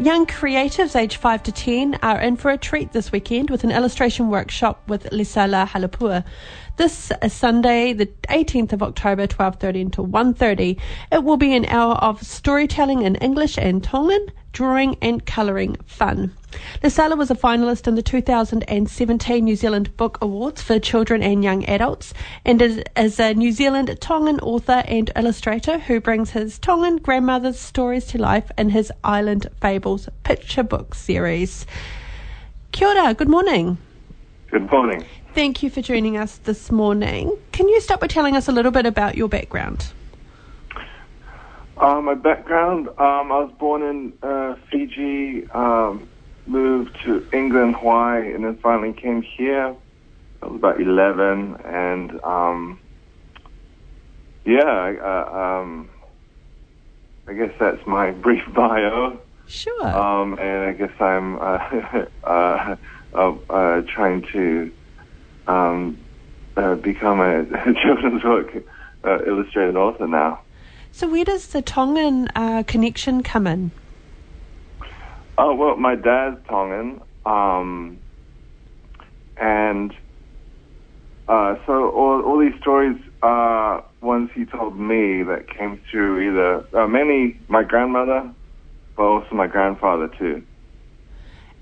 Young creatives aged 5 to 10 are in for a treat this weekend with an illustration workshop with Lisala Halapua. This is Sunday, the 18th of October, 12.30 until 1.30. It will be an hour of storytelling in English and Tongan, drawing and colouring fun. Lisala was a finalist in the 2017 New Zealand Book Awards for children and young adults and is, is a New Zealand Tongan author and illustrator who brings his Tongan grandmother's stories to life in his Island Fables picture book series. Kia ora, good morning. Good morning. Thank you for joining us this morning. Can you start by telling us a little bit about your background? Uh, my background, um, I was born in uh, Fiji, um, moved to England, Hawaii, and then finally came here. I was about 11, and um, yeah, uh, um, I guess that's my brief bio. Sure. Um, and I guess I'm uh, uh, uh, uh, trying to um, uh, become a children's book uh, illustrated author now. So, where does the Tongan uh, connection come in? Oh well, my dad's Tongan, um, and uh, so all, all these stories are ones he told me that came through either uh, mainly my grandmother, but also my grandfather too.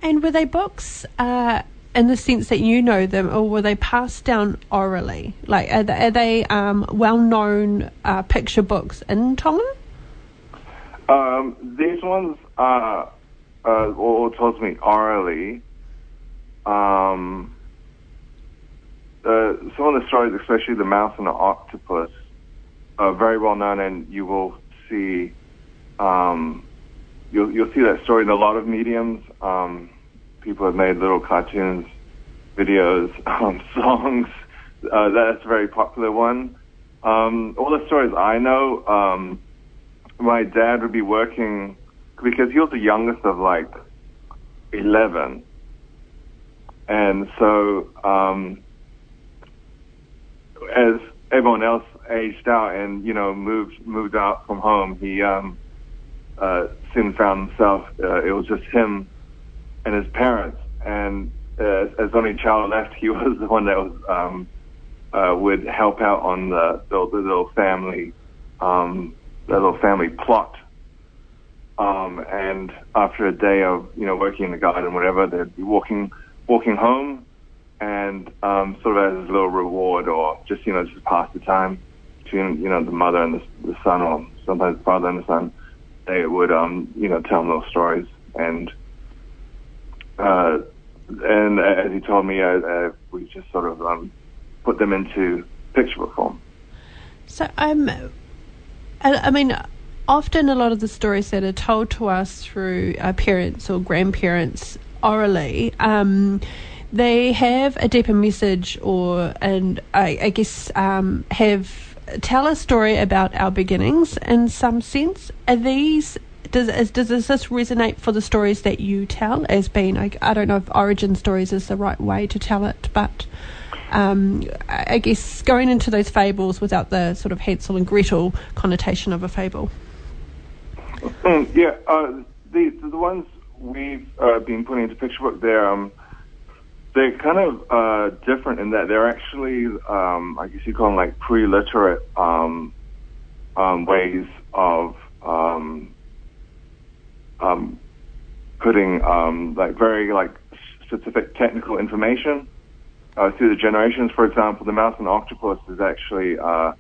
And were they books uh, in the sense that you know them, or were they passed down orally? Like, are they, are they um, well-known uh, picture books in Tonga? Um, these ones are uh, or told to me orally. Um, uh, some of the stories, especially the mouse and the octopus, are very well known, and you will see um, you'll you'll see that story in a lot of mediums. Um, people have made little cartoons, videos, um, songs. Uh, that's a very popular one. Um, all the stories I know, um, my dad would be working because he was the youngest of like 11. And so, um, as everyone else aged out and, you know, moved, moved out from home, he, um, uh, soon found himself, uh, it was just him and his parents. And uh, as only child left, he was the one that was, um, uh, would help out on the, the, the little family, um, the little family plot um, and after a day of you know working in the garden, whatever, they'd be walking walking home, and um, sort of as a little reward, or just you know just pass the time between you know the mother and the, the son, or sometimes the father and the son. They would um, you know tell them little stories, and uh, and as he told me, uh, uh, we just sort of um, put them into picture form. So um, I, I mean often a lot of the stories that are told to us through our parents or grandparents orally, um, they have a deeper message or, and I, I guess, um, have tell a story about our beginnings in some sense. Are these does does this resonate for the stories that you tell as being? I, I don't know if origin stories is the right way to tell it, but um, I guess going into those fables without the sort of Hansel and Gretel connotation of a fable. Mm, yeah, uh, the the ones we've uh, been putting into picture book, they're um, they're kind of uh, different in that they're actually, um, I guess you call them like pre-literate um, um, ways of um, um, putting um, like very like specific technical information uh, through the generations. For example, the mouse and octopus is actually uh,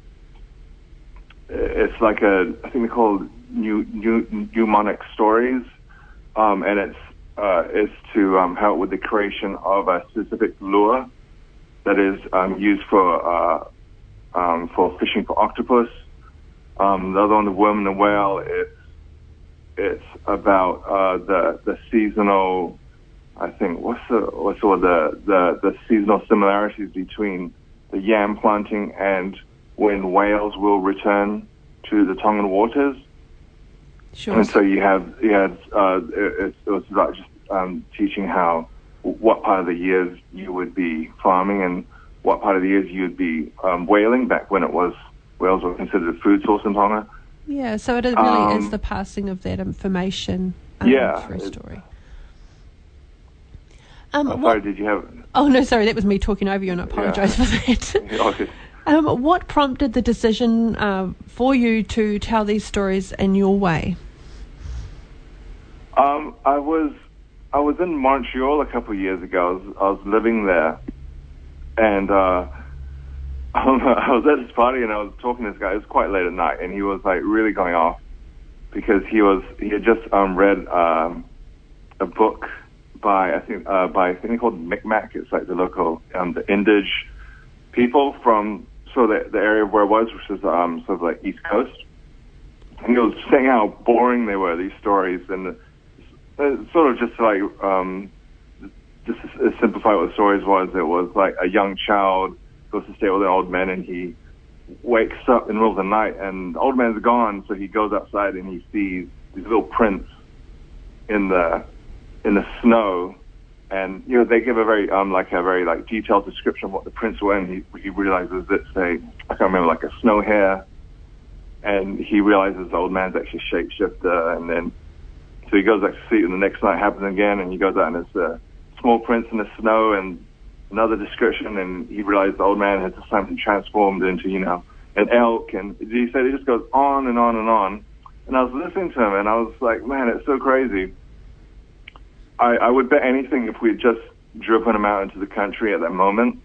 it's like a I think they call it new, new, mnemonic stories, um, and it's uh, is to um, help with the creation of a specific lure that is um, used for uh, um, for fishing for octopus. Um, the other one, the worm and the whale, it's it's about uh, the the seasonal I think what's the what's all the, the the seasonal similarities between the yam planting and when whales will return to the Tongan waters. Sure. And so you have you had uh, it, it was about just um, teaching how what part of the years you would be farming and what part of the years you'd be um, whaling back when it was whales were considered a food source in Tonga. Yeah, so it really Um, is the passing of that information um, Yeah, through it- story. Um, Oh, what- sorry, did you have? oh no, sorry, that was me talking over you, and I apologise for that. Okay. um, what prompted the decision uh, for you to tell these stories in your way? Um, I was I was in Montreal a couple of years ago. I was, I was living there, and uh, I was at this party and I was talking to this guy. It was quite late at night, and he was like really going off because he was he had just um, read um, a book by I think uh, by I think called Micmac. It's like the local um, the Indige people from of the, the area where I was, which is um, sort of like East Coast. And he was saying how boring they were these stories and uh, sort of just like um, just to simplify what the stories was. It was like a young child goes to stay with an old man, and he wakes up in the middle of the night, and the old man's gone. So he goes outside and he sees these little prints in the in the snow, and you know they give a very um like a very like detailed description of what the prints were, and he he realizes it's a I can't remember like a snow hare, and he realizes the old man's actually a shapeshifter, and then so he goes back to sleep, and the next night happens again, and he goes out and it's uh, small prints in the snow and another description, and he realized the old man has something transformed into you know an elk, and he said it just goes on and on and on. And I was listening to him, and I was like, man, it's so crazy. I, I would bet anything if we had just driven him out into the country at that moment,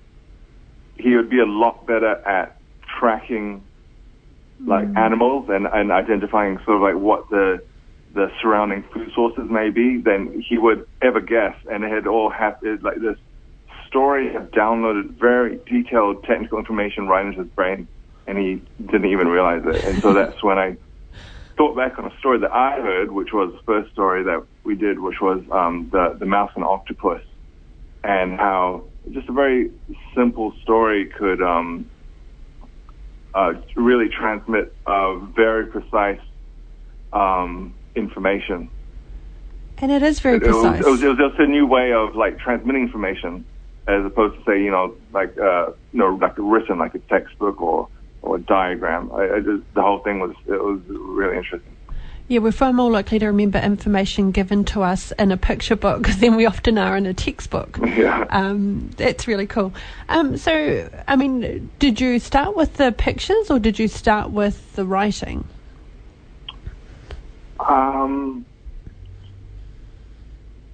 he would be a lot better at tracking like hmm. animals and, and identifying sort of like what the the surrounding food sources may be than he would ever guess. And it had all happened like this story had downloaded very detailed technical information right into his brain, and he didn't even realize it. And so that's when I thought back on a story that I heard, which was the first story that we did, which was um, the the mouse and octopus, and how just a very simple story could um, uh, really transmit uh, very precise um, information. And it is very It precise. it, was, it was just a new way of like transmitting information, as opposed to say, you know, like uh, you know, like written, like a textbook or or a diagram. I, I just the whole thing was it was really interesting. Yeah, we're far more likely to remember information given to us in a picture book than we often are in a textbook. Yeah. Um, that's really cool. Um, so, I mean, did you start with the pictures or did you start with the writing? Um,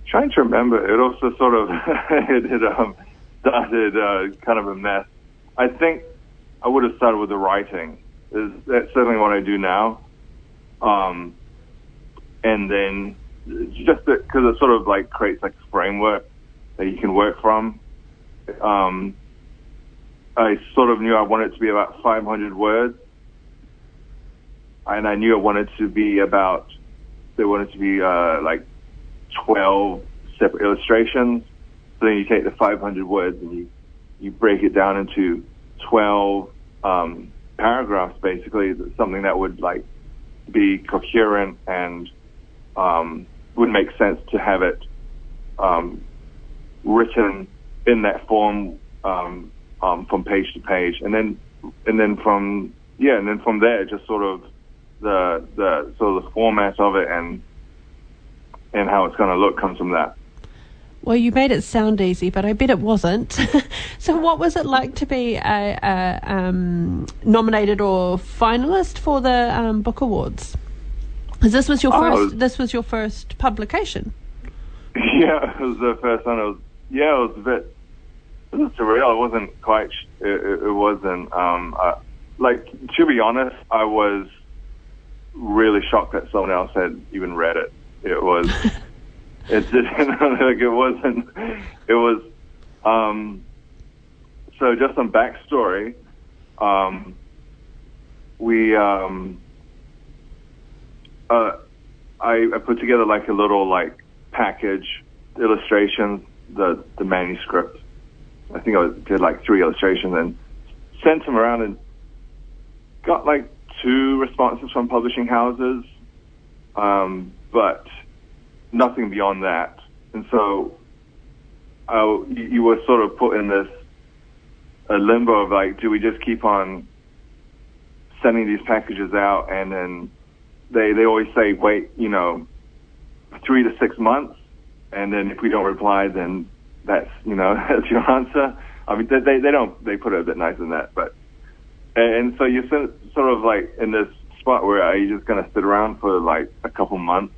trying to remember, it also sort of it, it um, started uh, kind of a mess. I think I would have started with the writing. Is that's certainly what I do now. Um, and then just because it sort of like creates like a framework that you can work from. Um, I sort of knew I wanted it to be about 500 words, and I knew I wanted to be about They wanted to be uh, like 12 separate illustrations. So then you take the 500 words and you you break it down into 12 um, paragraphs, basically something that would like be coherent and um, would make sense to have it um, written in that form um, um, from page to page, and then and then from yeah, and then from there, just sort of the the sort of the format of it and and how it's going to look comes from that. Well, you made it sound easy, but I bet it wasn't. so, what was it like to be a, a um, nominated or finalist for the um, book awards? Because this was your Oh. first. This was your first publication. Yeah, it was the first one. It was yeah, it was a bit it was surreal. It wasn't quite. it, it wasn't um uh, like to be honest. I was really shocked that someone else had even read it. It was it didn't like it wasn't. It was um so just some backstory. Um, we um uh I, I put together like a little like package illustrations, the the manuscript. I think I did like three illustrations and sent them around and got like two responses from publishing houses, um, but nothing beyond that. And so you, you were sort of put in this a limbo of like, do we just keep on sending these packages out and then they they always say wait, you know, three to six months, and then if we don't reply, then that's you know that's your answer. I mean, they they, they don't they put it a bit nicer than that, but and so you're sort of like in this spot where are you just going to sit around for like a couple months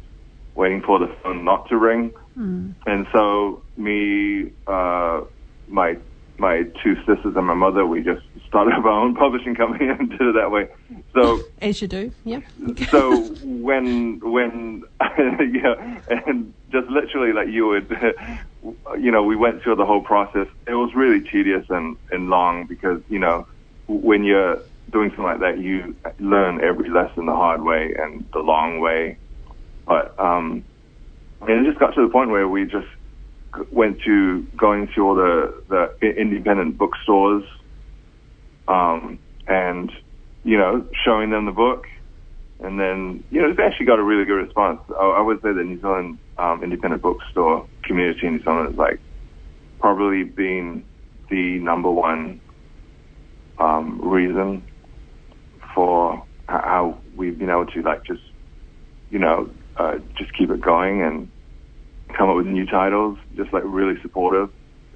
waiting for the phone not to ring? Mm. And so me, uh, my my two sisters and my mother, we just started our own publishing company and did it that way. So as you do, yeah. so when when yeah, and just literally like you would, you know, we went through the whole process. It was really tedious and and long because you know when you're doing something like that, you learn every lesson the hard way and the long way. But um, and it just got to the point where we just went to going to all the the independent bookstores, um, and you know, showing them the book, and then you know, it's actually got a really good response. I, I would say the New Zealand um, independent bookstore community in New Zealand is like probably been the number one um, reason for how we've been able to like just you know uh, just keep it going and come up with new titles, just like really supportive.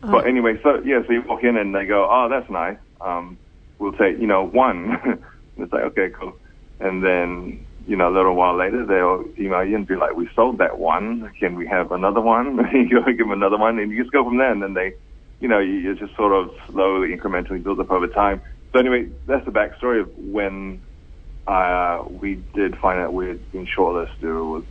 Oh. But anyway, so yeah, so you walk in and they go, oh, that's nice. Um, we'll take you know one. it's like okay, cool. And then you know a little while later they'll email you and be like, we sold that one. Can we have another one? you go give them another one, and you just go from there. And then they, you know, you, you just sort of slowly, incrementally build up over time. So anyway, that's the backstory of when uh, we did find out we had been shortlisted. It was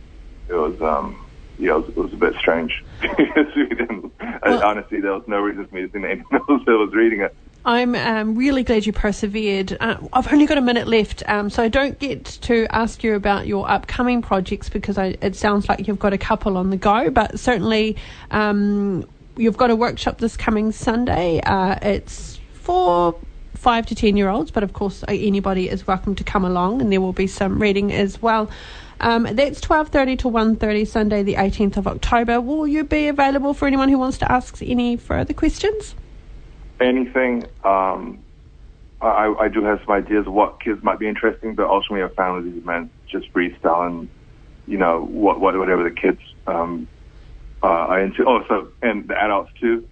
it was um, you know, it was, a bit strange because we didn't. Well, honestly, there was no reason for me to think anyone else that was reading it. I'm um, really glad you persevered. Uh, I've only got a minute left, um, so I don't get to ask you about your upcoming projects because I, it sounds like you've got a couple on the go. But certainly, um, you've got a workshop this coming Sunday. Uh, it's for five to ten year olds, but of course anybody is welcome to come along, and there will be some reading as well. Um, that's 12.30 to 1.30 Sunday the 18th of October. Will you be available for anyone who wants to ask any further questions? Anything. Um, I, I, do have some ideas of what kids might be interesting, but ultimately I found these men just freestyle and, you know, what, what whatever the kids um, uh, are into. Oh, so, and the adults too.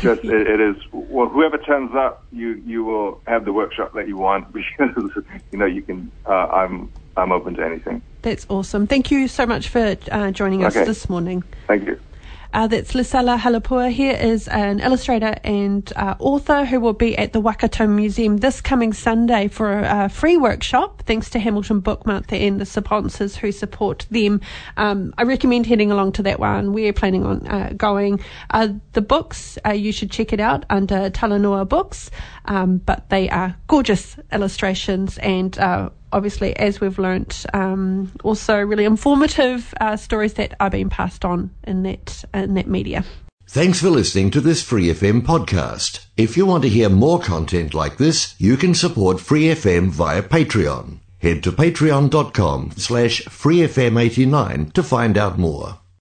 Just it, it is well, whoever turns up, you you will have the workshop that you want because you know you can. Uh, I'm I'm open to anything. That's awesome. Thank you so much for uh, joining us okay. this morning. Thank you. Uh, that's Lisala Halapua. Here is an illustrator and uh, author who will be at the Waikato Museum this coming Sunday for a, free workshop, thanks to Hamilton Book Month and the sponsors who support them. Um, I recommend heading along to that one. We're planning on uh, going. Uh, the books, uh, you should check it out under Talanoa Books, um, but they are gorgeous illustrations and uh, obviously, as we've learnt, um, also really informative uh, stories that are being passed on in that in that media. Thanks for listening to this Free FM podcast. If you want to hear more content like this, you can support Free FM via Patreon. Head to patreon.com slash freefm89 to find out more.